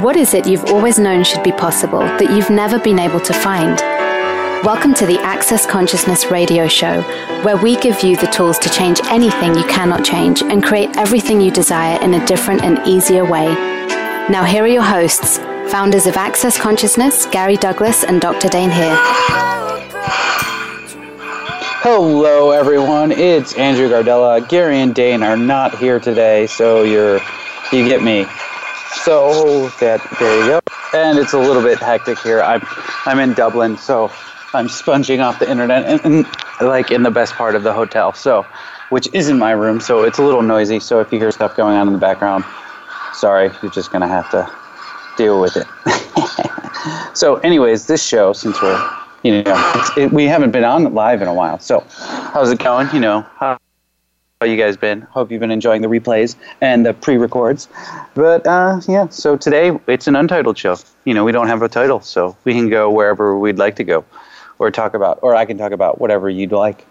What is it you've always known should be possible that you've never been able to find? Welcome to the Access Consciousness Radio Show, where we give you the tools to change anything you cannot change and create everything you desire in a different and easier way. Now, here are your hosts, founders of Access Consciousness, Gary Douglas and Dr. Dain Heer. Hello, everyone. It's Andrew Gardella. Gary and Dain are not here today, so you're you get me. So that there you go. And it's a little bit hectic here. I'm I'm in Dublin, so I'm sponging off the internet and, and like in the best part of the hotel. So, which isn't my room, so it's a little noisy. So if you hear stuff going on in the background, sorry, you're just gonna have to deal with it. so, anyways, this show, since we're you know, it, we haven't been on live in a while. So, how's it going? You know, how, how you guys been? Hope you've been enjoying the replays and the pre-records. But uh, yeah, so today it's an untitled show. You know, we don't have a title, so we can go wherever we'd like to go, or talk about, or I can talk about whatever you'd like,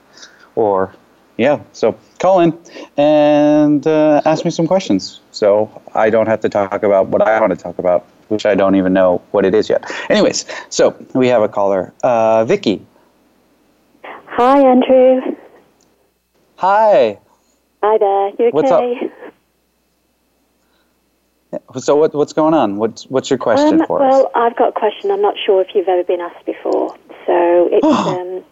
or yeah. So call in and uh, ask me some questions, so I don't have to talk about what I want to talk about which I don't even know what it is yet. Anyways, so we have a caller, uh, Vicky. Hi, Andrew. Hi. Hi there. You okay? What's up? So what, what's going on? What's what's your question um, for well, us? Well, I've got a question. I'm not sure if you've ever been asked before. So it's um,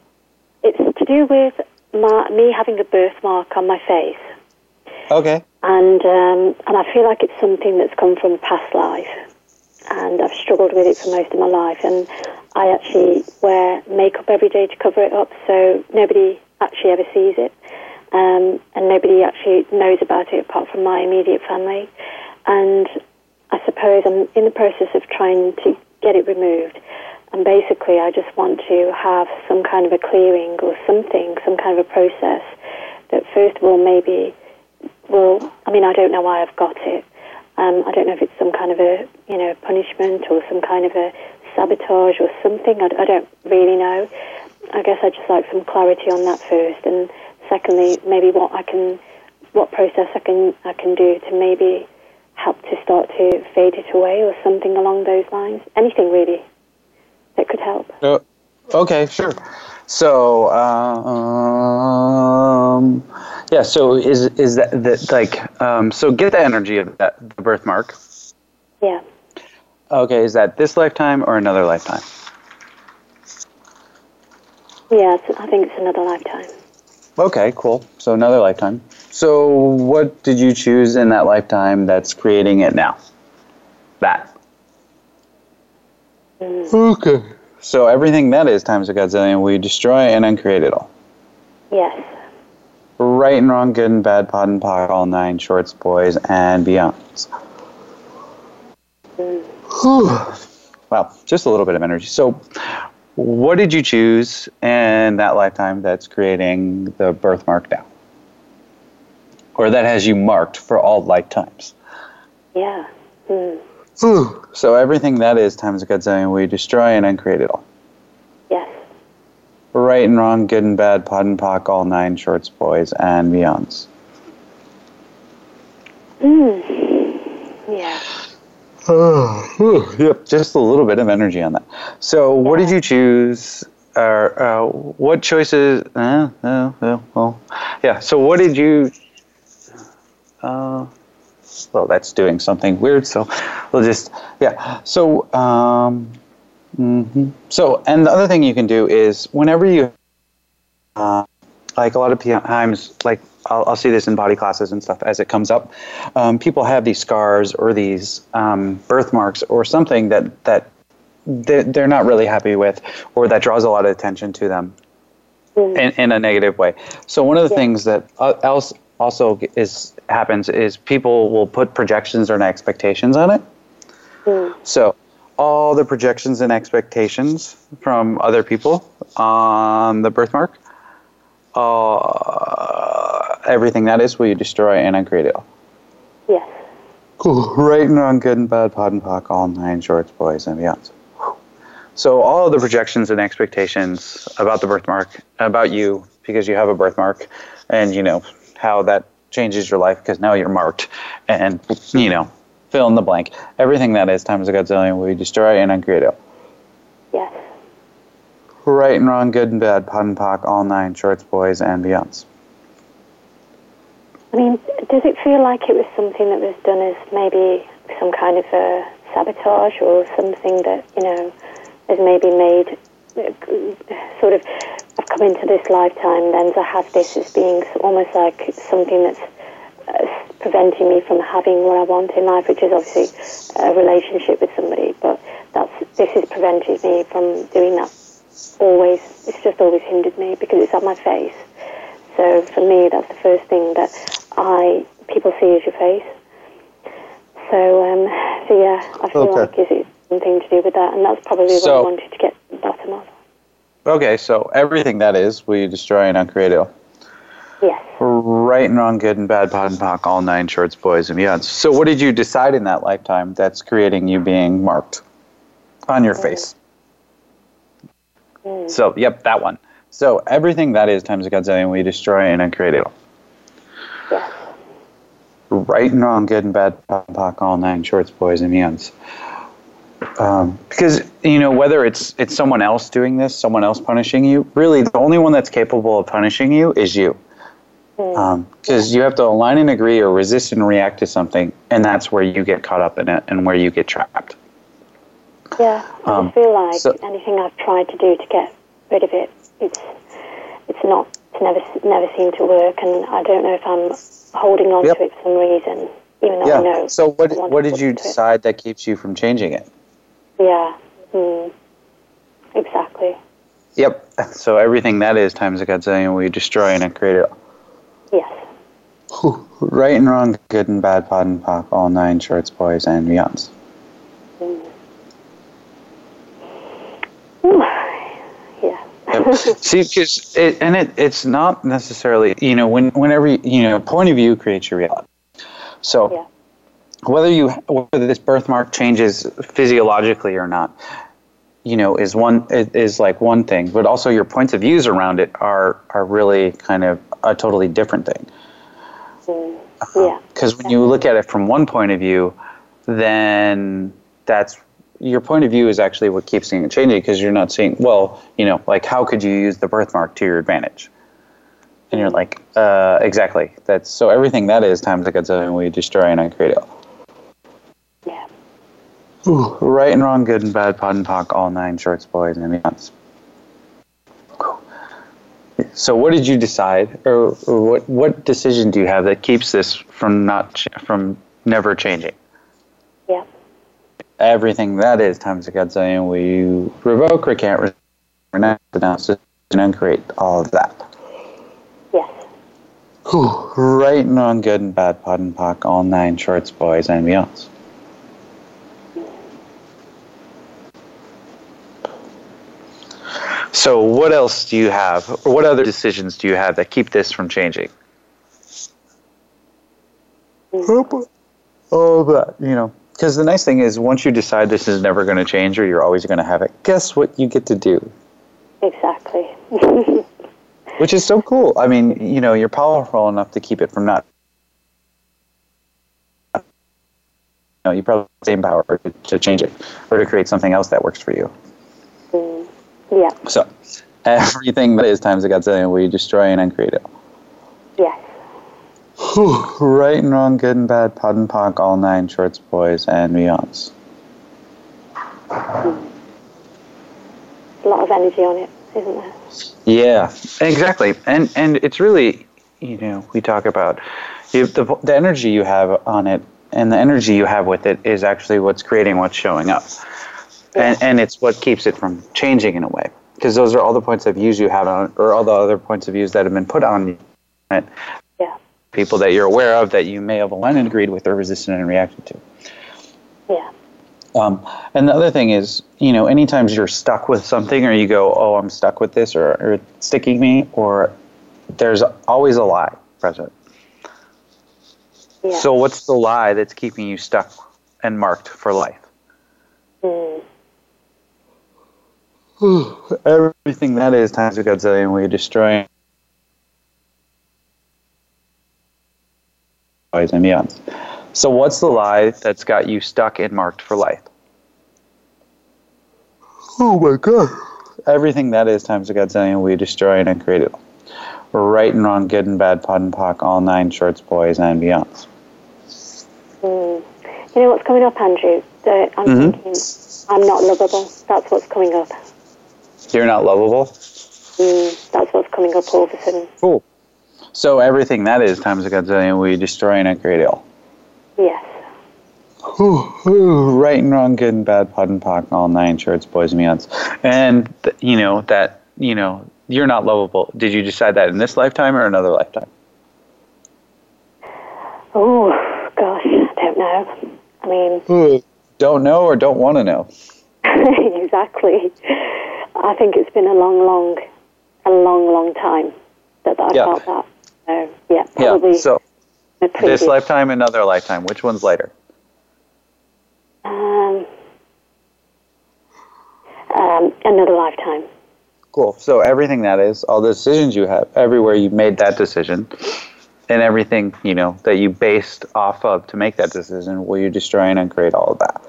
it's to do with my, me having a birthmark on my face. Okay. And um, and I feel like it's something that's come from a past life and I've struggled with it for most of my life. And I actually wear makeup every day to cover it up, so nobody actually ever sees it, um, and nobody actually knows about it apart from my immediate family. And I suppose I'm in the process of trying to get it removed. And basically, I just want to have some kind of a clearing or something, some kind of a process that, first of all, maybe will. I mean, I don't know why I've got it um, I don't know if it's some kind of a you know punishment or some kind of a sabotage or something. I, I don't really know. I guess I'd just like some clarity on that first, and secondly, maybe what I can, what process I can I can do to maybe help to start to fade it away or something along those lines. Anything really that could help. Uh, okay, sure. So, um, yeah. So is is that, that like um, so? Get the energy of that the birthmark. Yeah. Okay. Is that this lifetime or another lifetime? Yeah, I think it's another lifetime. Okay, cool. So another lifetime. So what did you choose in that lifetime that's creating it now? That. Okay. So everything that is times a godzillion, we destroy and uncreate it all. Yes. Right and wrong, good and bad, POD and POC, all nine shorts, boys, and beyonds. Mm. wow, just a little bit of energy. So, what did you choose in that lifetime that's creating the birthmark now? Or that has you marked for all lifetimes? Yeah. Mm. So everything that is times a godzillion, we destroy and uncreate it all. Yes. Right and wrong, good and bad, POD and POC, all nine shorts, boys, and beyonds. Mm. Yeah. Oh, yep, just a little bit of energy on that. So, what did you choose? Uh, uh, what choices? Uh, uh, uh, well, yeah. So, what did you? Uh, well, that's doing something weird. So, we'll just yeah. So, um, mm-hmm. so, and the other thing you can do is whenever you, uh, like a lot of times, like I'll, I'll, see this in body classes and stuff as it comes up. Um, people have these scars or these um, birthmarks or something that that they're not really happy with, or that draws a lot of attention to them mm. in, in a negative way. So one of the yeah. things that uh, else also is happens is people will put projections or expectations on it. Mm. So all the projections and expectations from other people on the birthmark. Uh, everything that is will you destroy and uncreate it all. Yes. Cool. Right and wrong, good and bad, POD and POC, all nine shorts, boys and beyonds. So all of the projections and expectations about the birthmark, about you, because you have a birthmark, and you know how that changes your life because now you're marked, and you know fill in the blank. Everything that is times a godzillion we destroy and uncreate it. Yes. Right and wrong, good and bad, POD and POC, all nine, shorts, boys, and beyonds. I mean, does it feel like it was something that was done as maybe some kind of a sabotage or something that, you know, has maybe made sort of I've come into this lifetime then to have this as being almost like something that's uh, preventing me from having what I want in life, which is obviously a relationship with somebody. But that's this has prevented me from doing that. Always, it's just always hindered me because it's on my face. So for me, that's the first thing that I people see is your face. So, um, so yeah, I feel Okay. like is it something to do with that, and that's probably what I wanted to get to the bottom of. Okay, so everything that is we destroy and uncreate it. Yes. Right and wrong, good and bad, pot and POC, all nine, shorts, boys, and beyonds. So what did you decide in that lifetime that's creating you being marked on your face? Mm. So, yep, that one. So everything that is times a godzillion we destroy and uncreate it. Yes. Right and wrong, good and bad, pop, POC, all nine, shorts, boys, and beyonds. Um, because you know whether it's it's someone else doing this, someone else punishing you. Really, the only one that's capable of punishing you is you. Because you have to align and agree, or resist and react to something, and that's where you get caught up in it, and where you get trapped. Yeah, I Um, just feel like so- anything I've tried to do to get rid of it, it's it's not, it's never never seemed to work, and I don't know if I'm holding on Yep. to it for some reason, even though I know. Yeah. So what what did you decide that keeps you from changing it? Yeah. Mm. Exactly. Yep. So everything that is times a godzillion, we destroy and create it. Yes. Right and wrong, good and bad, POD and pop, all nine, shorts, boys, and beyonds. Mm. Ooh. Yeah. Yep. See, because it, and it, it's not necessarily, you know, when, whenever, you, know, point of view creates your reality. So Yeah. whether you, whether this birthmark changes physiologically or not, you know, is one, is like one thing, but also your points of views around it are, are really kind of a totally different thing. Mm. Yeah. Because when you look at it from one point of view, then that's your point of view is actually what keeps seeing it changing because you're not seeing, well, you know, like how could you use the birthmark to your advantage? And you're like, uh, exactly. That's so everything that is times a godzillion we destroy and I create it. Yeah. Right and wrong, good and bad, POD and POC, all nine shorts, boys, and beyonds. So, what did you decide, or, or what what decision do you have that keeps this from not ch- from never changing? Yeah. Everything that is times a godzillion, we revoke, recant, re- renounce, denounce, and uncreate all of that. Yes. Right and wrong, good and bad, POD and POC, all nine shorts, boys, and beyonds. So, what else do you have, or what other decisions do you have that keep this from changing? Mm-hmm. All of that, you know. Because the nice thing is, once you decide this is never going to change or you're always going to have it, guess what you get to do? Exactly. Which is so cool. I mean, you know, you're powerful enough to keep it from not. You know, you probably have the same power to, to change it or to create something else that works for you. mm. Yeah. So, everything that is times a godzillion, we destroy and uncreate it. Yes. Right and wrong, good and bad, POD and POC, all nine shorts, boys, and beyonds. A lot of energy on it, isn't there? Yeah, exactly. And and it's really, you know, we talk about you, the the energy you have on it, and the energy you have with it is actually what's creating what's showing up, and and it's what keeps it from changing in a way. Because those are all the points of views you have on, or all the other points of views that have been put on it. People that you're aware of that you may have aligned and agreed with, or resisted and reacted to. Yeah. Um, and the other thing is, you know, anytime you're stuck with something or you go, oh, I'm stuck with this or, or it's sticking me, or there's always a lie present. Yeah. So, what's the lie that's keeping you stuck and marked for life? Mm. Everything that is times a godzillion, we destroy and beyond. So, what's the lie that's got you stuck and marked for life? Oh my god. Everything that is times a godzillion, we destroy and uncreate it. Right and wrong, good and bad, POD and POC, all nine shorts, boys, and beyonds. Mm. You know what's coming up, Andrew? That I'm Mhm. thinking I'm not lovable. That's what's coming up. You're not lovable? Mm, that's what's coming up all of a sudden. Cool. So, everything that is times a godzillion, we destroy and uncreate all. Yes. right and wrong, good and bad, POD and POC, all nine shorts, boys and beyonds. And, th- you know, that, you know, you're not lovable. Did you decide that in this lifetime or another lifetime? Oh, gosh, I don't know. I mean, Don't know or don't want to know? exactly. I think it's been a long, long, a long, long time that, that I Yeah. felt that. So, yeah, probably Yeah. So, this lifetime, another lifetime. Which one's later? Um, um, another lifetime. Cool. So everything that is, all the decisions you have, everywhere you made that decision, and everything you know that you based off of to make that decision, will you destroy and uncreate all of that?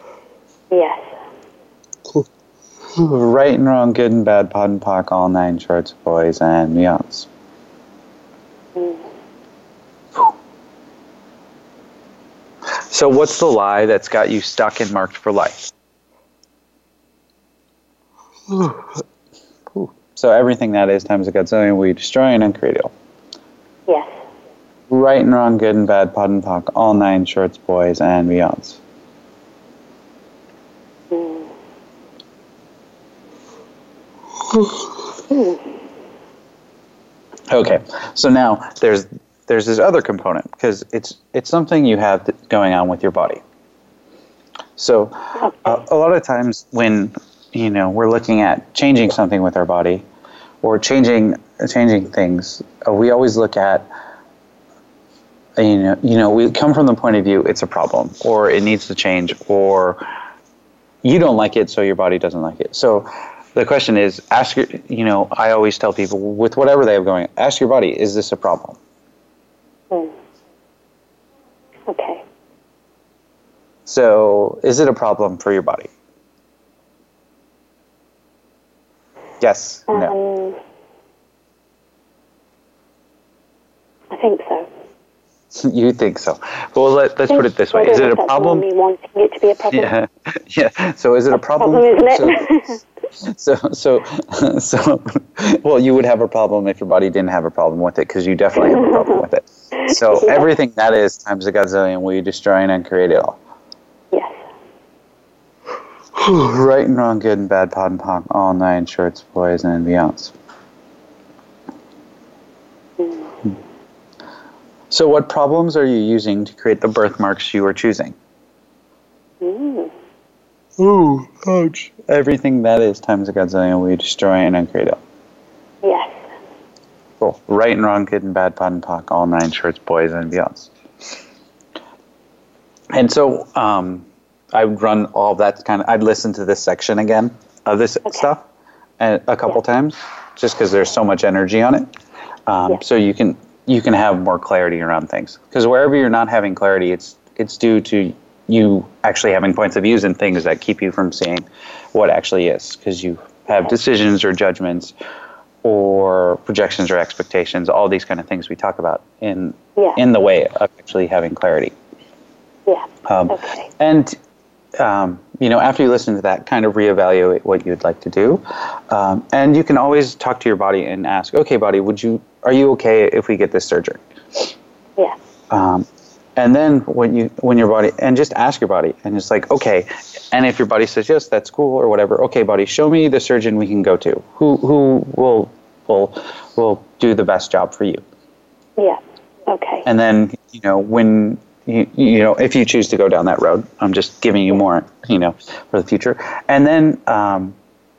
Yes. Cool. Right and wrong, good and bad, POD and POC, all nine shorts, boys and beyonds. So what's the lie that's got you stuck and marked for life? So everything that is times a godzillion, we destroy and uncreate it all. Yes. Right and wrong, good and bad, POD and POC, all nine shorts, boys and beyonds. Mm. Okay, so now there's there's this other component because it's it's something you have going on with your body. So uh, a lot of times when you know we're looking at changing something with our body or changing changing things, uh, we always look at you know you know we come from the point of view it's a problem or it needs to change or you don't like it so your body doesn't like it. So the question is ask your you know I always tell people with whatever they have going ask your body is this a problem? Hmm. Okay. So, is it a problem for your body? Yes. No. Um, I think so. You think so? Well, let, let's put it this way: Is it a if that's more problem? Me wanting it to be a problem. Yeah. Yeah. So, is it a problem? Problem, isn't it? So, so, so, well, you would have a problem if your body didn't have a problem with it, because you definitely have a problem with it. So, Yeah. everything that is times a gazillion, we destroy and uncreate it all. yes. right and wrong, good and bad, pot and pop, all nine shorts, boys and beyonds. So, what problems are you using to create the birthmarks you are choosing? Mm. Ooh, ouch. Everything that is times a godzillion, we destroy and uncreate it. Yes. Cool. Right and wrong, good and bad, pod and pock, all nine shorts, boys and beyonds. And so, um, I would run all that kind of. I'd listen to this section again of this Okay. stuff, and a couple times, just because there's so much energy on it. Um, Yeah. So you can you can have more clarity around things. Because wherever you're not having clarity, it's it's due to you actually having points of views and things that keep you from seeing what actually is. Because you have decisions or judgments or projections or expectations, all these kind of things we talk about in Yeah. in the way of actually having clarity. Yeah. Um, Okay. And um, you know, after you listen to that, kind of reevaluate what you'd like to do, um, and you can always talk to your body and ask, "Okay, body, would you? Are you okay if we get this surgery?" Yeah. And then when you when your body and just ask your body and it's like okay and if your body says yes that's cool or whatever okay body show me the surgeon we can go to who who will will will do the best job for you Yeah. Okay. and then you know when you, you know if you choose to go down that road i'm just giving you more you know for the future and then um,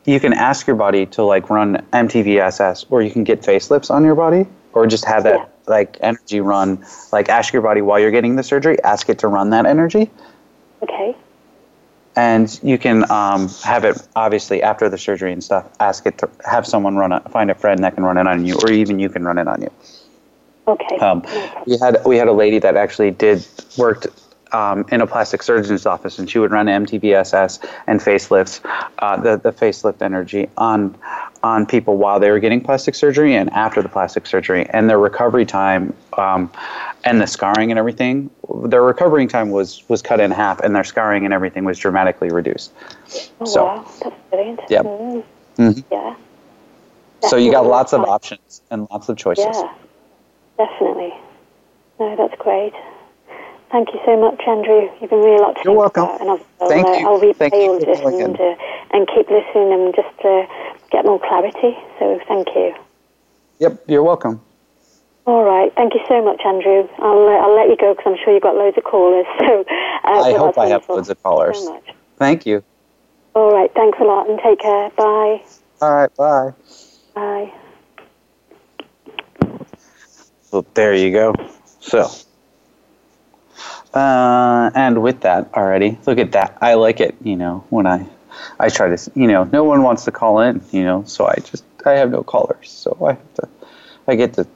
you can ask your body to like run mtvss or you can get facelifts on your body or just have that Yeah. like energy run like ask your body while you're getting the surgery ask it to run that energy okay. and you can um, have it obviously after the surgery and stuff ask it to have someone run it find a friend that can run it on you or even you can run it on you Okay. um, we had we had a lady that actually did worked um, in a plastic surgeon's office, and she would run MTVSS and facelifts, uh, the the facelift energy on on people while they were getting plastic surgery and after the plastic surgery, and their recovery time um, and the scarring and everything. Their recovery time was was cut in half, and their scarring and everything was dramatically reduced. Oh, so, wow, that's brilliant. Yep. Mm, mhm. Yeah. So you got lots of options and lots of choices. Yeah, definitely. No, that's great. Thank you so much, Andrew. You've been really a lot to You're welcome. about, and I'll, I'll, Thank uh, you. I'll replay Thank you all for of this and, uh, and keep listening and just to get more clarity. So thank you. Yep, you're welcome. All right. Thank you so much, Andrew. I'll, uh, I'll let you go because I'm sure you've got loads of callers. So uh, I hope I have loads of Thank callers. you so much. Thank you. All right. Thanks a lot and take care. Bye. All right, bye. Bye. Well, there you go. So, uh, and with that already, look at that. I like it. You know, when I, I try to, you know, no one wants to call in. You know, so I just I have no callers, so I have to, I get to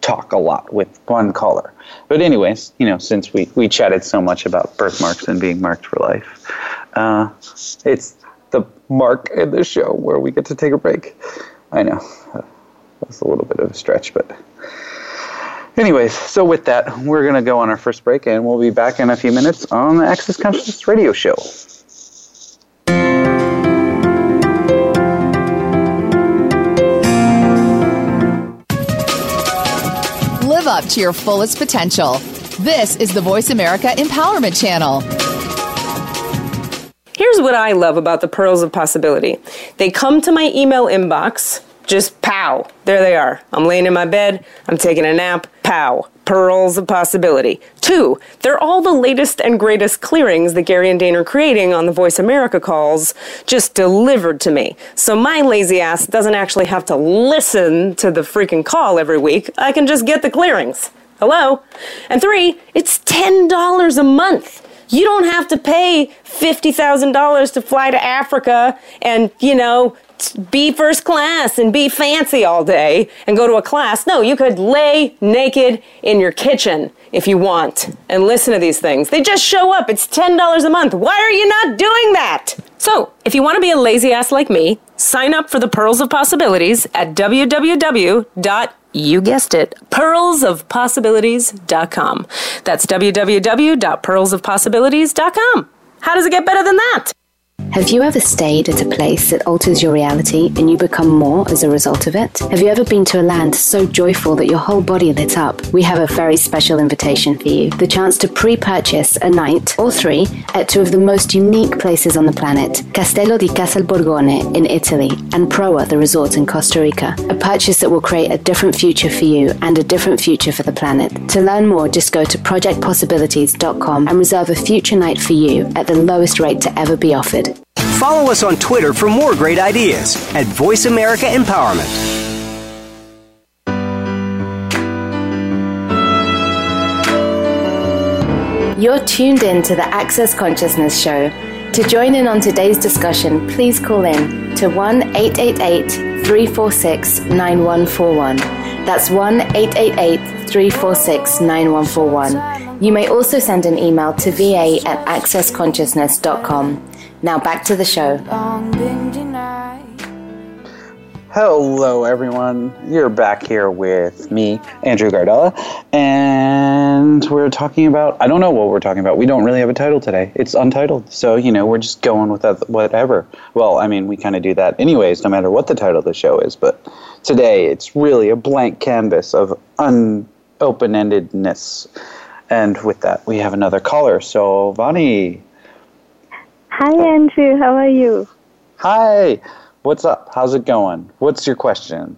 talk a lot with one caller. But anyways, you know, since we we chatted so much about birthmarks and being marked for life, uh, it's the mark in the show where we get to take a break. I know. That's a little bit of a stretch, but Anyways, so with that, we're going to go on our first break and we'll be back in a few minutes on the Access Consciousness radio show. Live up to your fullest potential. This is the Voice America Empowerment Channel. Here's what I love about the pearls of possibility. They come to my email inbox, just pow. There they are. I'm laying in my bed, I'm taking a nap, pow. Pearls of possibility. Two, they're all the latest and greatest clearings that Gary and Dain are creating on the Voice America calls, just delivered to me. So my lazy ass doesn't actually have to listen to the freaking call every week. I can just get the clearings. Hello? And three, it's $10 a month. You don't have to pay $50,000 to fly to Africa and, you know, be first class and be fancy all day and go to a class. No, you could lay naked in your kitchen if you want and listen to these things. They just show up. It's $10 a month. Why are you not doing that? So, if you want to be a lazy ass like me, sign up for the Pearls of Possibilities at www you guessed it, pearlsofpossibilities.com. That's www.pearlsofpossibilities.com. How does it get better than that? Have you ever stayed at a place that alters your reality and you become more as a result of it? Have you ever been to a land so joyful that your whole body lit up? We have a very special invitation for you the chance to pre purchase a night or three at two of the most unique places on the planet Castello di Casalborgone in Italy and Proa, the resort in Costa Rica. A purchase that will create a different future for you and a different future for the planet. To learn more, just go to projectpossibilities.com and reserve a future night for you at the lowest rate to ever be offered. Follow us on Twitter for more great ideas at Voice America Empowerment. You're tuned in to the Access Consciousness Show. To join in on today's discussion, please call in to 1 888 346 9141. That's 1 888 346 9141. You may also send an email to va at accessconsciousness.com. Now back to the show. Hello, everyone. You're back here with me, Andrew Gardella, and we're talking about. I don't know what we're talking about. We don't really have a title today. It's untitled, so you know we're just going with whatever. Well, I mean, we kind of do that anyways, no matter what the title of the show is. But today, it's really a blank canvas of unopen-endedness. And with that, we have another caller. So, Vani, Hi, Andrew. How are you? hi. What's up? How's it going? What's your question?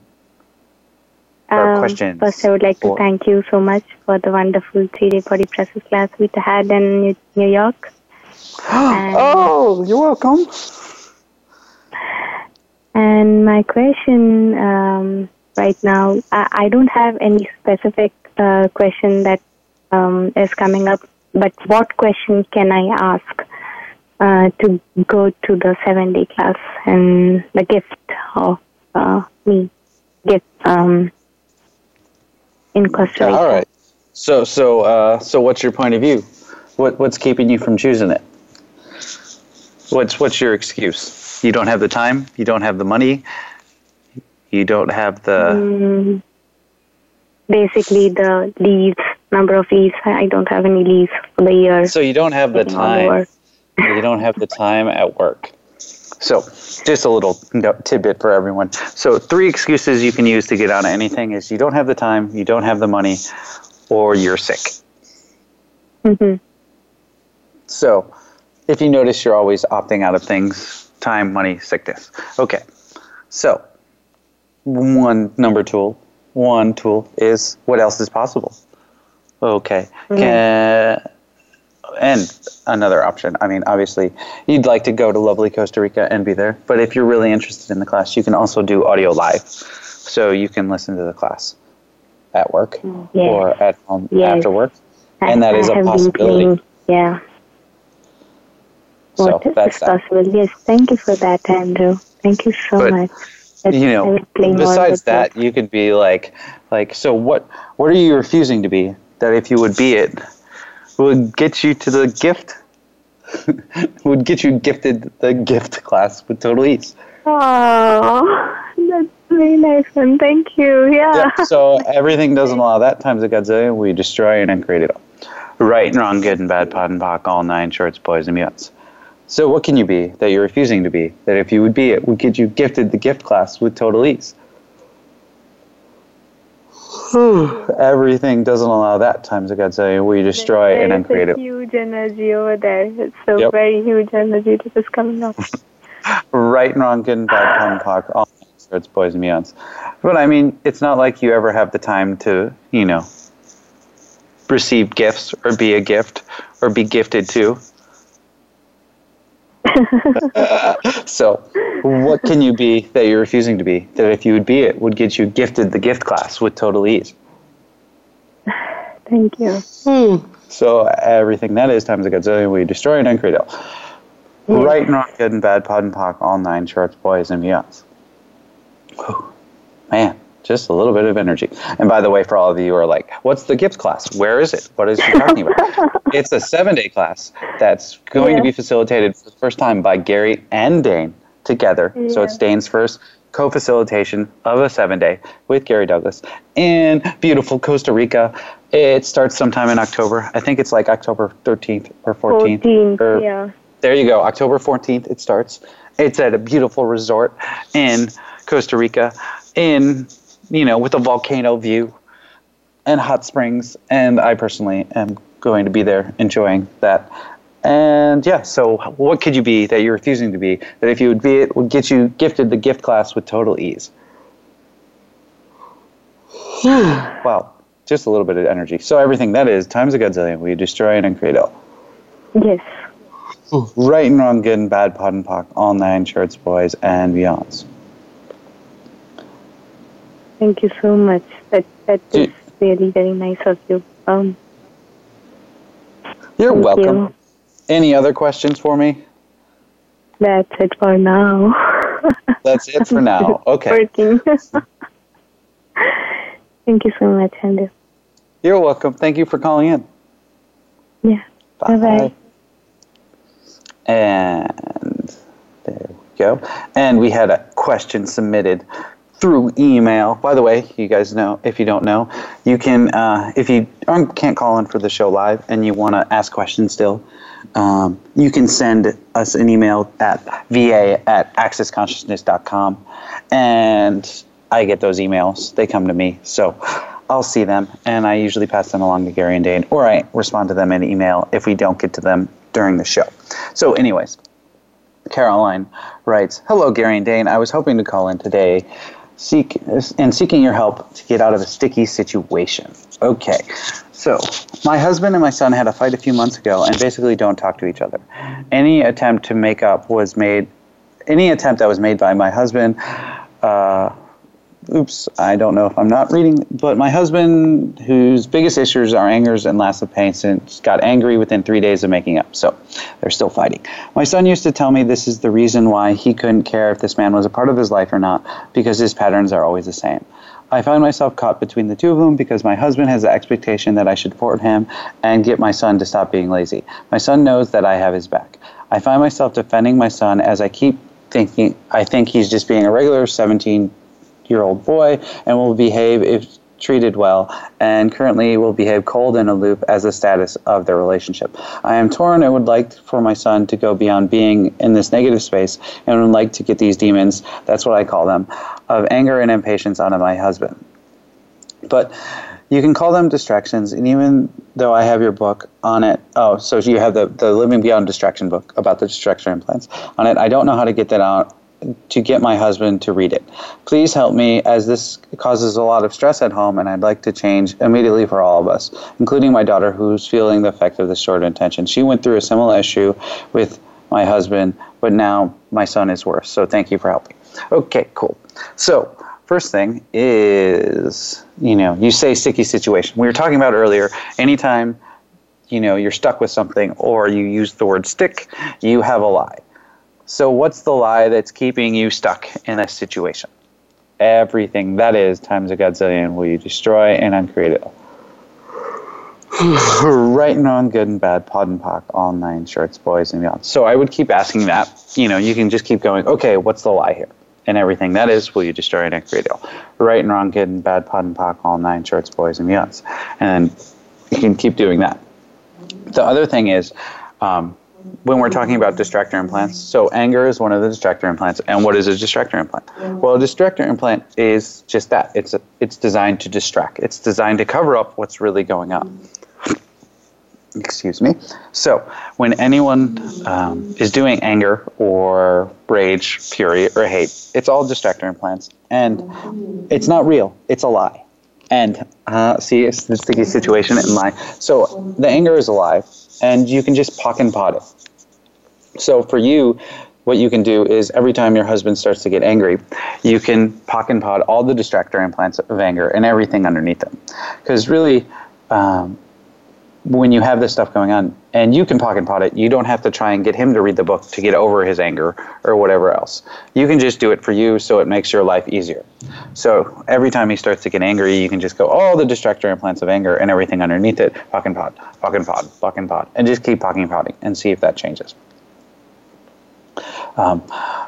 Um, questions First, I would like to thank you so much for the wonderful three-day body process class we had in New, New York. Oh, you're welcome. And my question um, right now, I, I don't have any specific uh, question that um, is coming up, but what question can I ask uh, to go to the seven-day class and the gift of uh, me gift um, in Costa Rica? all right. So, so, uh, so, what's your point of view? What what's keeping you from choosing it? What's what's your excuse? You don't have the time. You don't have the money. You don't have the. Mm, basically, the leaves, number of leaves. I don't have any leaves for the year. So you don't have the Getting all the time. You don't have the time at work. So, just a little tidbit for everyone. So, three excuses you can use to get out of anything is you don't have the time, you don't have the money, or you're sick. Mhm. So, if you notice, you're always opting out of things time, money, sickness. Okay. So, one number tool, one tool is what else is possible? Okay. Can, and another option. I mean, obviously, you'd like to go to lovely Costa Rica and be there, but if you're really interested in the class, you can also do audio live. So you can listen to the class at work Yes. or at home Yes. after work. I- And that is I a have been possibility. playing- Yeah. So What is that's that. possible? Yes. Thank you for that, Andrew. Thank you so But, much. That you know will play more besides that you could be like like so what what are you refusing to be that if you would be it would get you to the gift. Would get you gifted the gift class with total ease Oh, that's very nice and Thank you. Yeah. So everything doesn't allow that. Times a godzillion we destroy and uncreate it all. Right and wrong good and bad pot and pock all nine shorts boys and beyonds so what can you be that you're refusing to be? That if you would be it would get you gifted the gift class with total ease everything doesn't allow that times a godzillion we destroy and There uncreate is it a huge energy over there. It's so Yep. very huge energy that is coming up. right and wrong, good and bad, pun, pock, all sorts, boys and beyonds. But I mean, it's not like you ever have the time to, you know, receive gifts or be a gift or be gifted to. so, what can you be that you're refusing to be? That if you would be it, would get you gifted the gift class with total ease. Thank you. Hmm. So everything that is times a gazillion, we destroy and uncreate it all. Hmm. Right and wrong, good and bad, pod and pock, all nine shorts, boys and beyonds. Whew. Man, just a little bit of energy. And by the way, for all of you who are like, what's the gift class? Where is it? What is she talking about? it's a seven day class that's going to be facilitated for the first time by Gary and Dain together. So it's Dain's first co facilitation of a seven day with Gary Douglas in beautiful Costa Rica. It starts sometime in October. I think it's like October 13th or 14th. 14th, or- yeah. there you go. October 14th, it starts. It's at a beautiful resort in Costa Rica, in, you know, with a volcano view and hot springs. And I personally am going to be there enjoying that. And yeah, so what could you be that you're refusing to be that if you would be it would get you gifted the gift class with total ease? wow, just a little bit of energy. So everything that is times a godzillion, we destroy it and create all. Yes. Right and wrong, good and bad, pod and pock, all nine shorts, boys and beyonds. Thank you so much. That that is really very nice of you. Um, You're welcome. you. Any other questions for me? That's it for now. That's it for now. Okay. Working. Thank you so much, Andrew. You're welcome. Thank you for calling in. Yeah. Bye-bye. And there we go. And we had a question submitted through email. By the way, you guys know, if you don't know, you can, uh, if you aren't, can't call in for the show live and you want to ask questions still, um, you can send us an email at va at accessconsciousness.com. And I get those emails. They come to me. So I'll see them and I usually pass them along to Gary and Dain or I respond to them in email if we don't get to them during the show. So, anyways, Caroline writes Hello, Gary and Dain. I was hoping to call in today seek and seeking your help to get out of a sticky situation. Okay. So, my husband and my son had a fight a few months ago and basically don't talk to each other. Any attempt to make up was made any attempt that was made by my husband uh, oops, I don't know if I'm not reading, but my husband, whose biggest issues are angers and loss of patience, got angry within three days of making up. So they're still fighting. My son used to tell me this is the reason why he couldn't care if this man was a part of his life or not, because his patterns are always the same. I find myself caught between the two of them because my husband has the expectation that I should support him and get my son to stop being lazy. My son knows that I have his back. I find myself defending my son as I keep thinking I think he's just being a regular 17 year old boy and will behave if treated well and currently will behave cold and aloof as the status of their relationship. I am torn and would like for my son to go beyond being in this negative space and would like to get these demons, that's what I call them, of anger and impatience out of my husband. But you can call them distractions, and even though I have your book on it, oh, so you have the, the Living Beyond Distraction book about the distraction implants on it. I don't know how to get that out to get my husband to read it. Please help me as this causes a lot of stress at home and I'd like to change immediately for all of us, including my daughter who's feeling the effect of this short intention. She went through a similar issue with my husband, but now my son is worse. So thank you for helping. Okay, cool. So, first thing is, you know, you say sticky situation. We were talking about earlier, anytime you know you're stuck with something or you use the word stick, you have a lie so, what's the lie that's keeping you stuck in a situation? Everything that is times a godzillion will you destroy and uncreate it. right and wrong, good and bad, POD and POC, all nine shorts, boys and beyond. So I would keep asking that. You know, you can just keep going, okay, what's the lie here? And everything that is, will you destroy and uncreate it? Right and wrong, good and bad, POD and POC, all nine shorts, boys and beyonds. And you can keep doing that. The other thing is, um, when we're talking about distractor implants, so anger is one of the distractor implants. And what is a distractor implant? Well, a distractor implant is just that. It's a, it's designed to distract. It's designed to cover up what's really going on. Excuse me. So when anyone um, is doing anger or rage, fury, or hate, it's all distractor implants, and it's not real. It's a lie. And uh, see, it's the sticky situation and lie. So the anger is a lie, and you can just POC and pot it. So for you, what you can do is every time your husband starts to get angry, you can POC and POD all the distractor implants of anger and everything underneath them. Because really, um, when you have this stuff going on, and you can POC and POD it, you don't have to try and get him to read the book to get over his anger or whatever else. You can just do it for you so it makes your life easier. So every time he starts to get angry, you can just go, all the distractor implants of anger and everything underneath it, POC and POD, POC and POD, POC and POD, and just keep POCing and PODing and see if that changes. Um,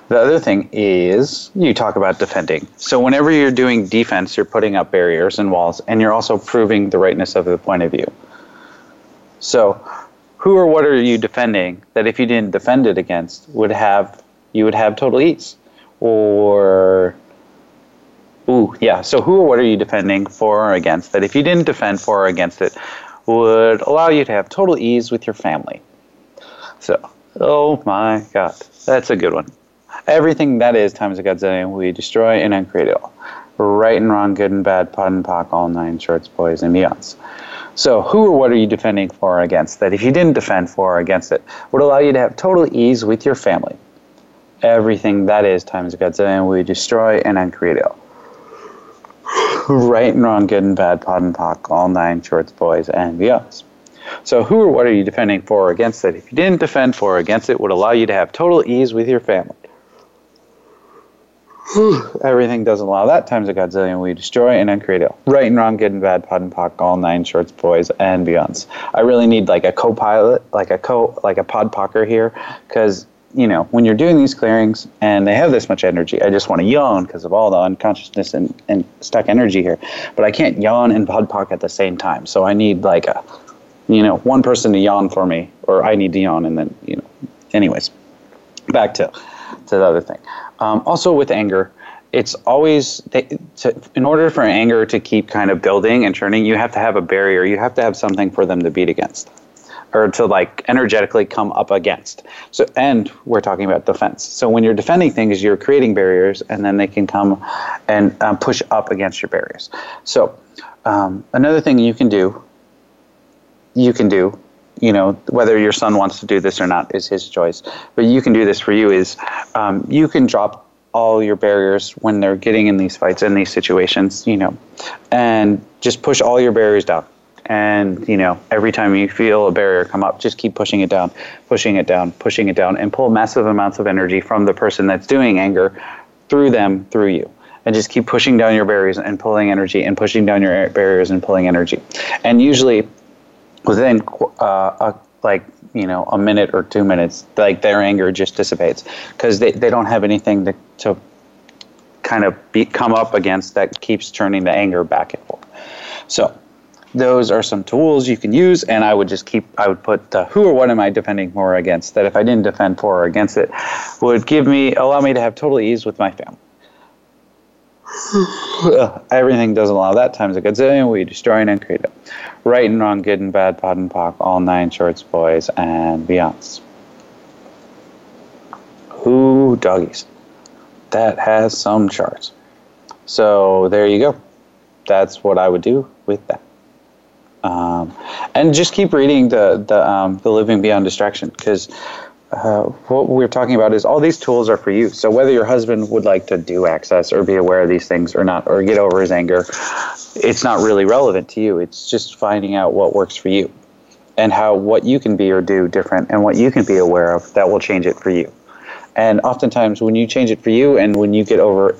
the other thing is you talk about defending. So whenever you're doing defense, you're putting up barriers and walls, and you're also proving the rightness of the point of view. So, who or what are you defending that if you didn't defend it against would have you would have total ease, or ooh yeah. So who or what are you defending for or against that if you didn't defend for or against it would allow you to have total ease with your family. So, oh my God. That's a good one. Everything that is times a godzillion, we destroy and uncreate it all. Right and wrong, good and bad, POD and POC, all nine shorts, boys and beyonds. So, who or what are you defending for or against that if you didn't defend for or against it would allow you to have total ease with your family? Everything that is times a godzillion, we destroy and uncreate it all. Right and wrong, good and bad, POD and POC, all nine shorts, boys and beyonds. So, who or what are you defending for or against it? If you didn't defend for or against it, would allow you to have total ease with your family. Everything doesn't allow that times a godzillion. We destroy and uncreate it. Right and wrong, good and bad, POD and POC, all nine shorts, boys and beyonds. I really need like a co-pilot, like a co, like a pod pocker here, because you know when you're doing these clearings and they have this much energy, I just want to yawn because of all the unconsciousness and, and stuck energy here. But I can't yawn and pod pock at the same time, so I need like a you know, one person to yawn for me, or I need to yawn, and then, you know, anyways, back to, to the other thing. Um, also, with anger, it's always to, in order for anger to keep kind of building and churning, you have to have a barrier. You have to have something for them to beat against, or to like energetically come up against. So, and we're talking about defense. So, when you're defending things, you're creating barriers, and then they can come and um, push up against your barriers. So, um, another thing you can do you can do you know whether your son wants to do this or not is his choice. But you can do this for you is um, you can drop all your barriers when they're getting in these fights in these situations you know and just push all your barriers down. And you know every time you feel a barrier come up just keep pushing it down pushing it down pushing it down and pull massive amounts of energy from the person that's doing anger through them through you. And just keep pushing down your barriers and pulling energy and pushing down your barriers and pulling energy. And usually within uh, a, like you know a minute or two minutes like their anger just dissipates. Because they, they don't have anything to, to kind of be, come up against that keeps turning the anger back and forth. So those are some tools you can use and i would just keep i would put who or what am i defending for or against that if i didn't defend for or against it would give me allow me to have total ease with my family everything doesn't allow that. Times a gazillion. We destroy and create it. Right and wrong good and bad POD and POC all nine shorts boys and beyonds who doggies? That has some charts. So there you go. That's what i would do with that. Um, and just keep reading the the, um, the living beyond distraction because uh, what we're talking about is all these tools are for you. So whether your husband would like to do access or be aware of these things or not, or get over his anger, it's not really relevant to you. It's just finding out what works for you and how what you can be or do different and what you can be aware of that will change it for you. And oftentimes when you change it for you and when you get over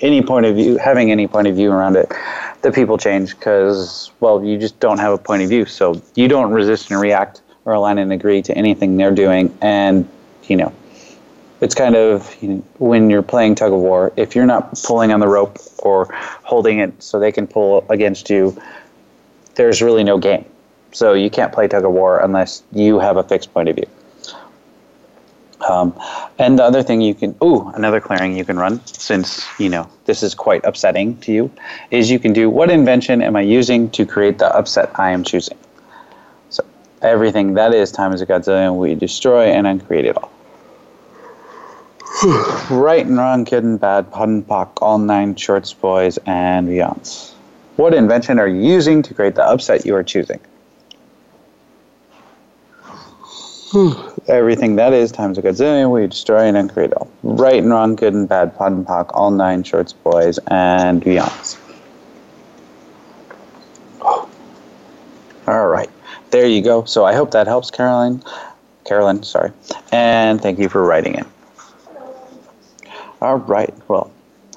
any point of view, having any point of view around it, the people change because, well, you just don't have a point of view. So you don't resist and react or align and agree to anything they're doing. And, you know, it's kind of you know, when you're playing tug of war, if you're not pulling on the rope or holding it so they can pull against you, there's really no game. So you can't play tug of war unless you have a fixed point of view. Um, and the other thing you can, oh, another clearing you can run, since you know this is quite upsetting to you, is you can do what invention am I using to create the upset I am choosing everything that is time is a godzillion we destroy and uncreate it all. Right and wrong good and bad POD and POC all nine shorts boys and beyonds. What invention are you using to create the upset you are choosing? Everything that is times a godzillion we destroy and uncreate all. Right and wrong good and bad POD and POC all nine shorts boys and beyonds. All right there you go. So I hope that helps, Caroline. Carolyn, sorry. And thank you for writing in. All right. Well,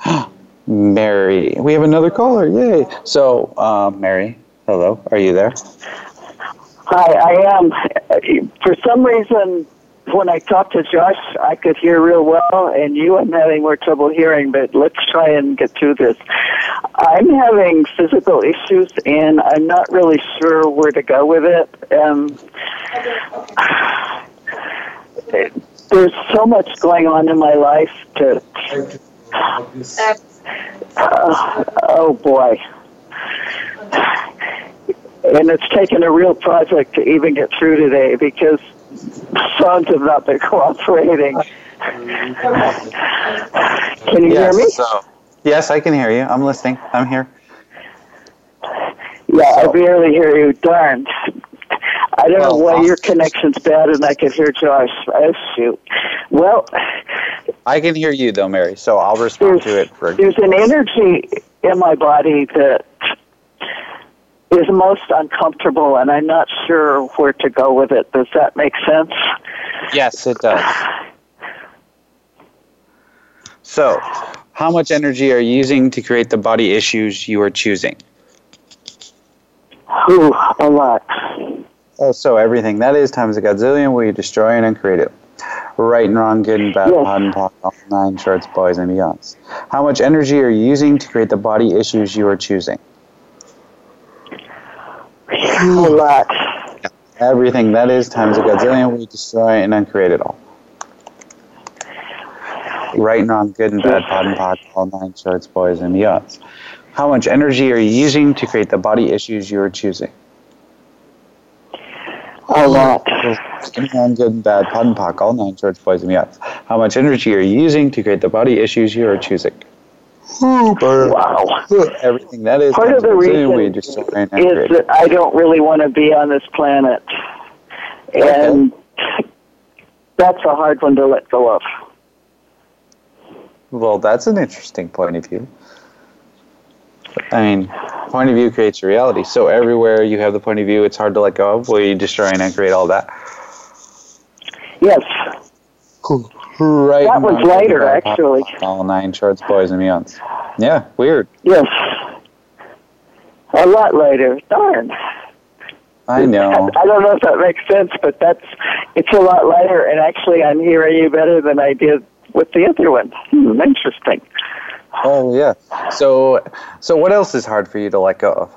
Mary, we have another caller. Yay. So, uh, Mary, hello. Are you there? Hi, I am. For some reason, when I talked to Josh, I could hear real well, and you, I'm having more trouble hearing, but let's try and get through this. I'm having physical issues, and I'm not really sure where to go with it. Um, there's so much going on in my life to. Uh, oh boy. And it's taken a real project to even get through today because phones have not been cooperating. Can you yes, hear me? So, yes, I can hear you. I'm listening. I'm here. Yeah, I barely hear you. Darn. I don't well, know why your connection's bad and I can hear Josh. Oh, shoot. Well, I can hear you, though, Mary, so I'll respond to it. For there's an energy in my body that is most uncomfortable, and I'm not sure where to go with it. Does that make sense? Yes, it does. So, how much energy are you using to create the body issues you are choosing? Ooh, a lot. Oh, so everything. That is times a godzillion where you destroy and uncreate it. Right and wrong, good and bad, yes. POD and POC, all nine shorts, boys and beyonds. How much energy are you using to create the body issues you are choosing? A lot. Everything that is times a gazillion, we destroy and uncreate it all. Right and wrong, good and bad, POD and POC, all nine shorts, boys and beyonds. How much energy are you using to create the body issues you are choosing? A lot. And good and bad, POD and POC, all nine shorts, boys and beyonds. How much energy are you using to create the body issues you are choosing? Hmm. Wow. Everything that is part of the reason we just is that I don't really want to be on this planet, and okay. that's a hard one to let go of. Well, that's an interesting point of view. I mean, point of view creates reality. So everywhere you have the point of view, it's hard to let go of. Will you destroy and create all that? Yes. Cool. Right. That was later, actually. All nine shorts, boys and beyonds. Yeah, weird. Yes. A lot later. Darn. I know. I don't know if that makes sense, but that's it's a lot lighter. And actually, I'm hearing you better than I did with the other one. Hmm, interesting. Oh yeah. So, so what else is hard for you to let go of?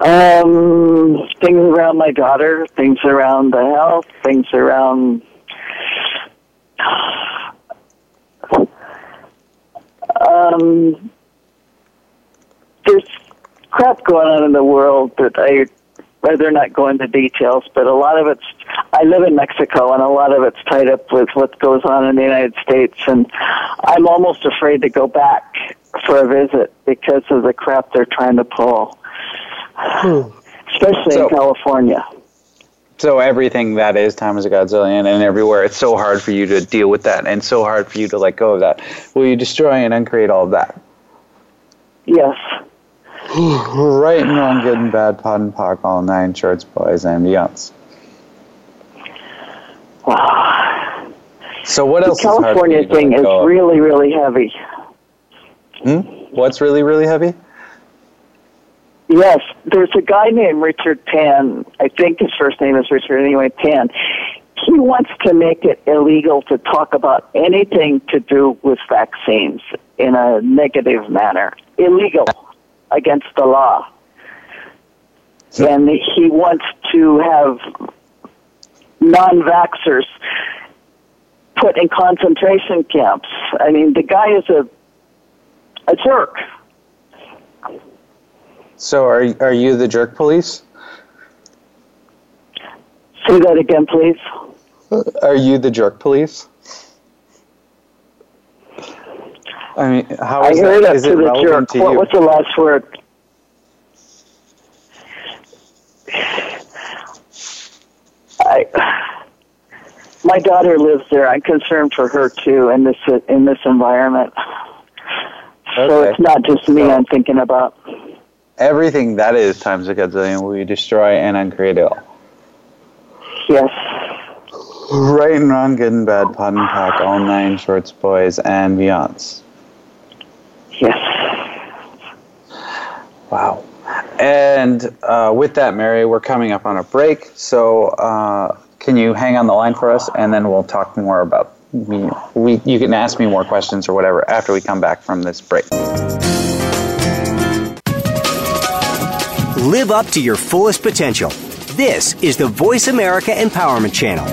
Um, things around my daughter, things around the health, things around. Um, there's crap going on in the world that I rather not go into details, but a lot of it's. I live in Mexico, and a lot of it's tied up with what goes on in the United States, and I'm almost afraid to go back for a visit because of the crap they're trying to pull, especially So- in California. So everything that is time is a godzillion and everywhere, it's so hard for you to deal with that and so hard for you to let go of that. Will you destroy and uncreate all of that? Yes. right and wrong, good and bad, POD and POC, all nine shorts, boys and beyonds. Wow. So what The else for California thing is really, really heavy. Hmm? What's really, really heavy? Yes, there's a guy named Richard Pan. I think his first name is Richard anyway, Pan. He wants to make it illegal to talk about anything to do with vaccines in a negative manner. Illegal against the law. And he wants to have non vaxxers put in concentration camps. I mean, the guy is a a jerk. So are are you the jerk police? Say that again, please. Uh, are you the jerk police? I mean, how is I heard that? up Is to it the relevant jerk. to What you? was the last word? I, my daughter lives there. I'm concerned for her too in this in this environment. Okay. So it's not just me I'm thinking about. Everything that is times a gazillion will you destroy and uncreate it all. Yes. Right and wrong, good and bad, POD and POC, all nine shorts, boys and beyonds. Yes. Wow. And uh, with that, Mary, we're coming up on a break. So uh, can you hang on the line for us, and then we'll talk more about me. We you can ask me more questions or whatever after we come back from this break. Live up to your fullest potential. This is the Voice America Empowerment Channel.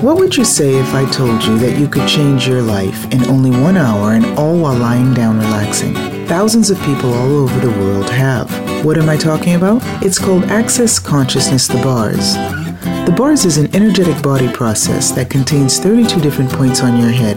What would you say if I told you that you could change your life in only one hour and all while lying down relaxing? Thousands of people all over the world have. What am I talking about? It's called Access Consciousness The Bars. The bars is an energetic body process that contains 32 different points on your head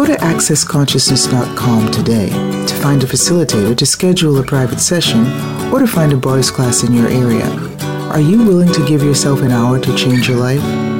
Go to accessconsciousness.com today to find a facilitator to schedule a private session or to find a bars class in your area. Are you willing to give yourself an hour to change your life?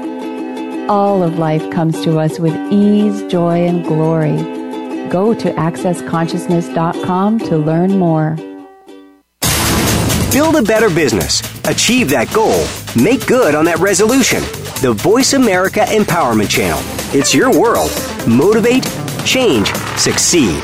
All of life comes to us with ease, joy, and glory. Go to AccessConsciousness.com to learn more. Build a better business, achieve that goal, make good on that resolution. The Voice America Empowerment Channel. It's your world. Motivate, change, succeed.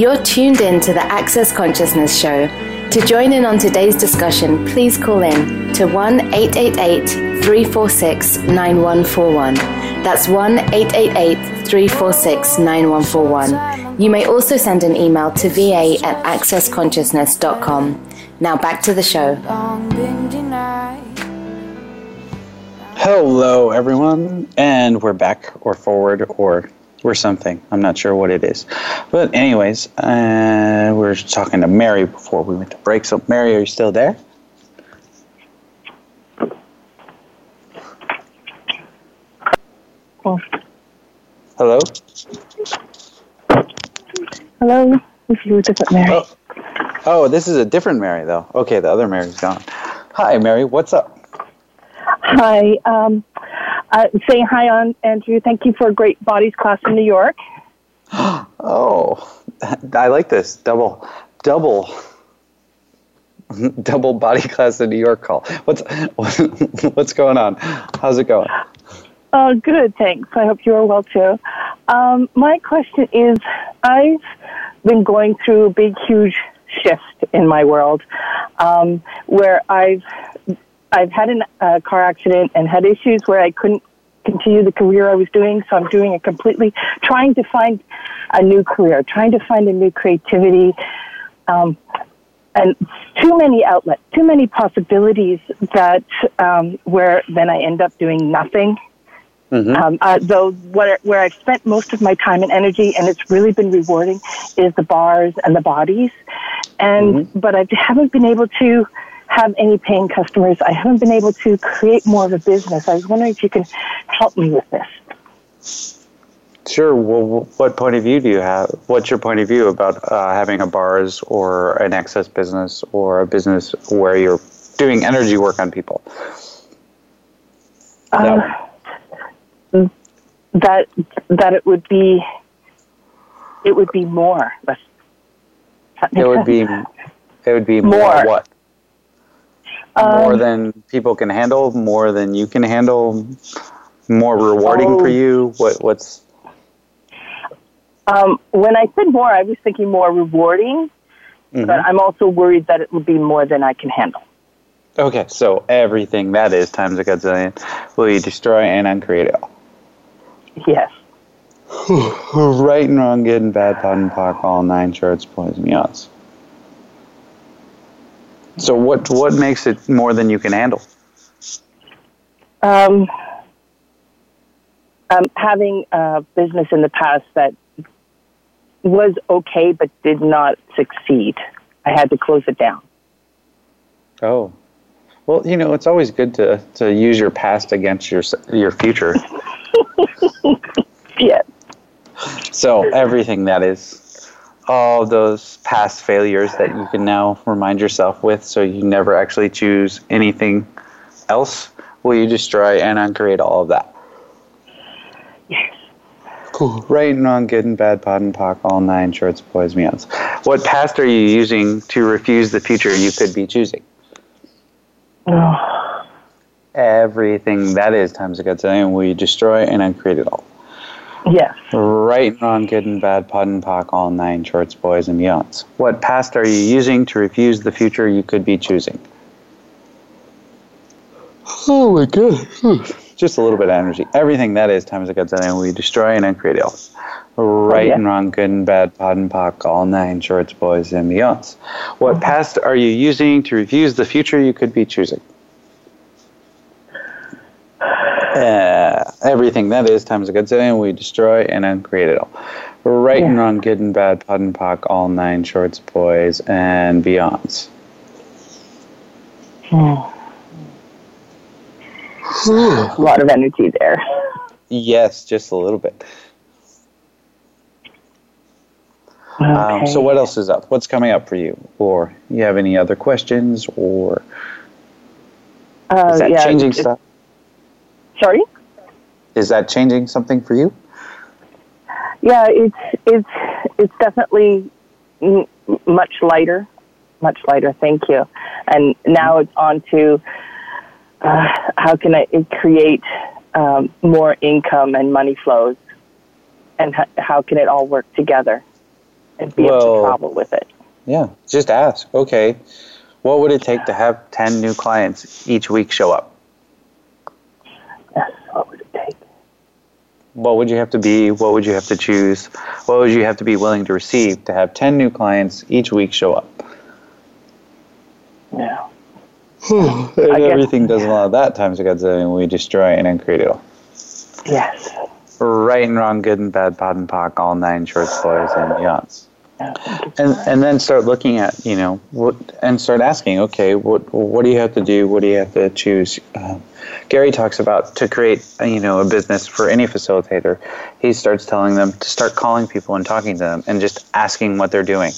You're tuned in to the Access Consciousness Show. To join in on today's discussion, please call in to 1 888 346 9141. That's 1 888 346 9141. You may also send an email to va at accessconsciousness.com. Now back to the show. Hello, everyone, and we're back, or forward, or we're something. I'm not sure what it is. But, anyways, uh, we are talking to Mary before we went to break. So, Mary, are you still there? Oh. Hello? Hello, this is a different Mary. Oh. oh, this is a different Mary, though. Okay, the other Mary's gone. Hi, Mary, what's up? Hi. Um, uh, saying hi on Andrew. Thank you for a great bodies class in New York. oh, I like this double, double, double body class in New York call. What's what's going on? How's it going? Uh, good, thanks. I hope you are well too. Um, my question is, I've been going through a big, huge shift in my world, um, where I've I've had a uh, car accident and had issues where I couldn't continue the career I was doing. So I'm doing a completely trying to find a new career, trying to find a new creativity, um, and too many outlets, too many possibilities that um, where then I end up doing nothing. Mm-hmm. Um, uh, though where, where I've spent most of my time and energy, and it's really been rewarding, is the bars and the bodies, and mm-hmm. but I haven't been able to have any paying customers. I haven't been able to create more of a business. I was wondering if you can help me with this. Sure. Well, what point of view do you have? What's your point of view about uh, having a bars or an Access business or a business where you're doing energy work on people? Uh, that that it would be it would be more. It would be it would be more, more what? More um, than people can handle, more than you can handle, more rewarding oh, for you? What what's um, when I said more, I was thinking more rewarding, mm-hmm. but I'm also worried that it will be more than I can handle. Okay, so everything that is times a gazillion will you destroy and uncreate it all? Yes. right and wrong, good and bad, POD and POC, all nine shorts, poison, meows. So what what makes it more than you can handle? Um, um, having a business in the past that was okay but did not succeed. I had to close it down. Oh, well, you know, it's always good to, to use your past against your your future. yes. So everything that is all those past failures that you can now remind yourself with so you never actually choose anything else will you destroy and uncreate all of that? Yes. Cool. Right and wrong good and bad POD and POC all nine shorts boys meows what past are you using to refuse the future you could be choosing? Oh. everything. That is times a godzillion will you destroy and uncreate it all Yes. Right and wrong, good and bad, POD and POC, all nine shorts, boys and beyonds. What past are you using to refuse the future you could be choosing? Oh my god. Just a little bit of energy. Everything that is time is a godzillion we destroy and uncreate else. Right oh, yeah. and wrong, good and bad, POD and POC, all nine shorts, boys and beyonds. What mm-hmm. past are you using to refuse the future you could be choosing? everything that is times a godzillion. We destroy and uncreate it all. Right and wrong, good and bad, POD and POC, all nine shorts, boys, and beyonds. a lot of energy there. Yes, just a little bit. Um, Okay. so what else is up? What's coming up for you? Or you have any other questions? Or Uh, is that yeah, changing stuff? Sorry? Is that changing something for you? Yeah, it's it's it's definitely m- much lighter, much lighter. Thank you. And now it's on to uh, how can I create um, more income and money flows, and h- how can it all work together and be able to travel with it. Yeah, just ask. Okay, what would it take to have 10 new clients each week show up? Yes, what would it take? What would you have to be? What would you have to choose? What would you have to be willing to receive to have 10 new clients each week show up? Yeah. Hmm. and I guess- everything does a lot of that times a godzillion. We destroy and then create it all. Yes. Right and wrong, good and bad, POD and POC, all nine short stories and beyonds. And and then start looking at you know what and start asking okay what what do you have to do? What do you have to choose? Um, Gary talks about to create you know a business for any facilitator he starts telling them to start calling people and talking to them and just asking what they're doing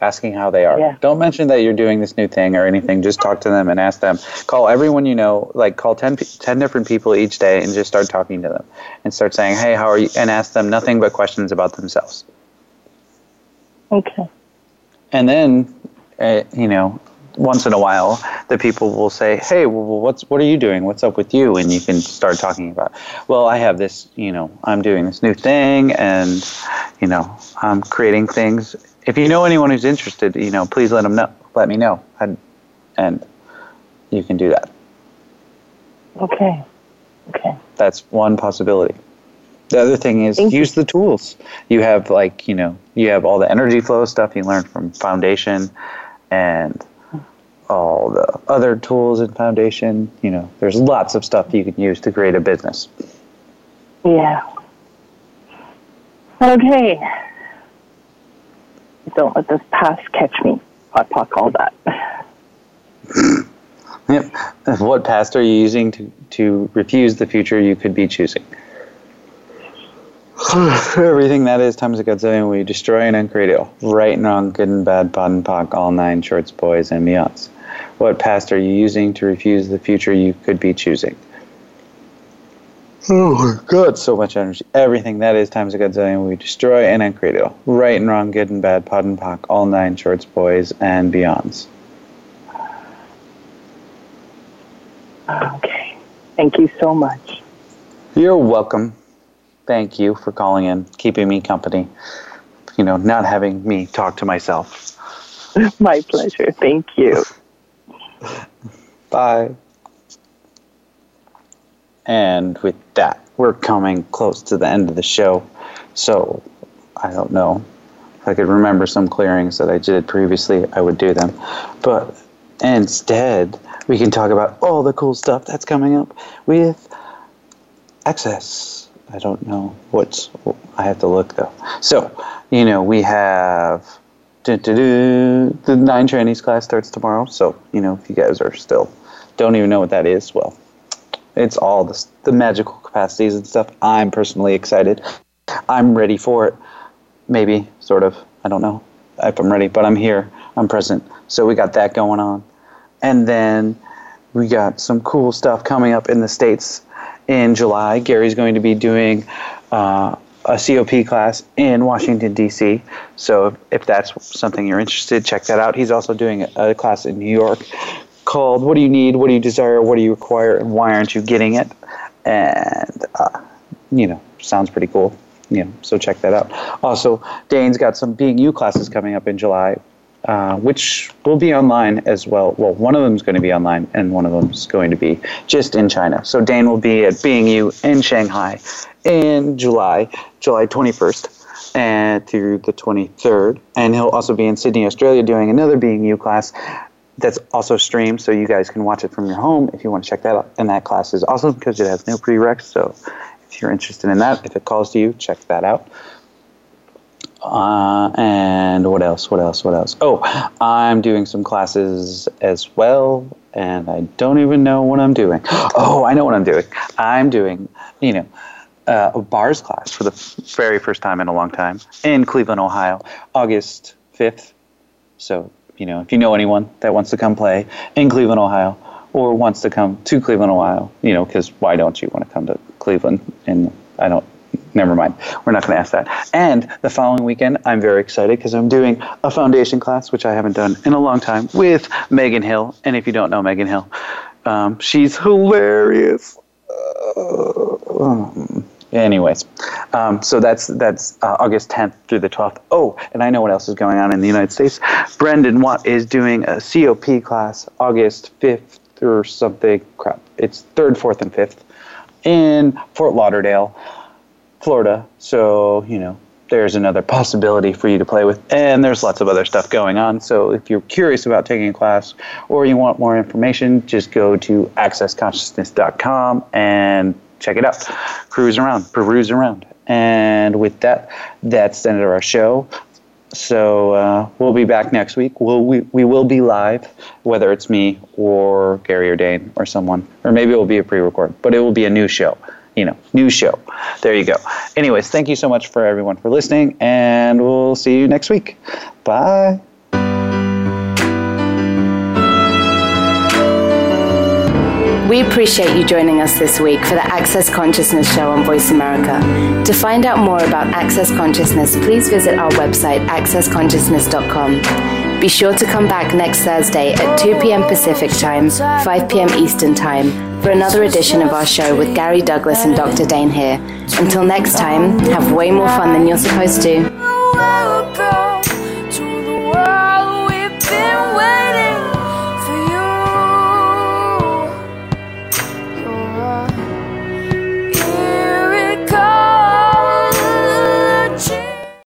asking how they are. Yeah. don't mention that you're doing this new thing or anything just talk to them and ask them. Call everyone you know like call 10, 10 different people each day and just start talking to them and start saying hey how are you? and ask them nothing but questions about themselves Okay. and then uh, you know once in a while the people will say hey well, what's what are you doing what's up with you and you can start talking about well i have this you know i'm doing this new thing and you know i'm creating things if you know anyone who's interested you know please let them know let me know and and you can do that Okay. Okay. that's one possibility the other thing is use the tools you have like you know you have all the energy flow stuff you learned from foundation and all the other tools in foundation you know there's lots of stuff you can use to create a business Yeah. Okay. Don't let this past catch me. I talk all that. yep what past are you using to, to refuse the future you could be choosing Everything that is times a godzillion, we destroy and uncreate it all. Right and wrong, good and bad, POD and POC, all nine shorts, boys, and beyonds. What past are you using to refuse the future you could be choosing? Oh my god, so much energy. Everything that is times a godzillion, we destroy and uncreate it all. Right and wrong, good and bad, POD and POC, all nine shorts, boys, and beyonds. Okay. Thank you so much. You're welcome. Thank you for calling in, keeping me company. You know, not having me talk to myself. My pleasure. Thank you. Bye. And with that, we're coming close to the end of the show. So I don't know. If I could remember some clearings that I did previously, I would do them. But instead, we can talk about all the cool stuff that's coming up with Access. I don't know what's. I have to look though. So, you know, we have the nine trainees class starts tomorrow. So, you know, if you guys are still don't even know what that is, well, it's all the, the magical capacities and stuff. I'm personally excited. I'm ready for it. Maybe, sort of. I don't know if I'm ready, but I'm here. I'm present. So we got that going on. And then we got some cool stuff coming up in the States in July. Gary's going to be doing uh, a COP class in Washington, D.C. So if, that's something you're interested, check that out. He's also doing a, class in New York called What Do You Need? What Do You Desire? What Do You Require? And Why Aren't You Getting It? And, uh, you know, sounds pretty cool. Know, so check that out. Also, Dain's got some Being You classes coming up in July, uh, which will be online as well. Well, one of them is going to be online, and one of them is going to be just in China. So Dain will be at Being You in Shanghai in July, July 21st and through the 23rd. And he'll also be in Sydney, Australia, doing another Being You class that's also streamed, so you guys can watch it from your home if you want to check that out. And that class is awesome because it has no prereqs, so if you're interested in that, if it calls to you, check that out. Uh, and what else? What else? What else? Oh, I'm doing some classes as well, and I don't even know what I'm doing. Oh, I know what I'm doing. I'm doing, you know, uh, a bars class for the very first time in a long time in Cleveland, Ohio, August 5th. So, you know, if you know anyone that wants to come play in Cleveland, Ohio, or wants to come to Cleveland, Ohio, you know, because why don't you want to come to Cleveland? And I don't never mind. We're not going to ask that. And the following weekend, I'm very excited because I'm doing a foundation class, which I haven't done in a long time, with Megan Hill. And if you don't know Megan Hill, um, she's hilarious. Anyways, um, so that's that's uh, August 10th through the 12th. Oh, and I know what else is going on in the United States. Brendon Watt is doing a COP class August 5th or something. Crap, it's 3rd, 4th, and 5th in Fort Lauderdale. Florida. So, you know, there's another possibility for you to play with. And there's lots of other stuff going on. So if you're curious about taking a class or you want more information, just go to accessconsciousness.com and check it out. Cruise around, peruse around. And with that, that's the end of our show. So uh, we'll be back next week. We'll, we, we will be live, whether it's me or Gary or Dain or someone, or maybe it will be a pre-record, but it will be a new show you know, new show. There you go. Anyways, thank you so much for everyone for listening, and we'll see you next week. Bye. We appreciate you joining us this week for the Access Consciousness Show on Voice America. To find out more about Access Consciousness, please visit our website, accessconsciousness.com. Be sure to come back next Thursday at 2 p.m. Pacific Time, 5 p.m. Eastern Time for another edition of our show with Gary Douglas and Dr. Dain Heer. Until next time, have way more fun than you're supposed to.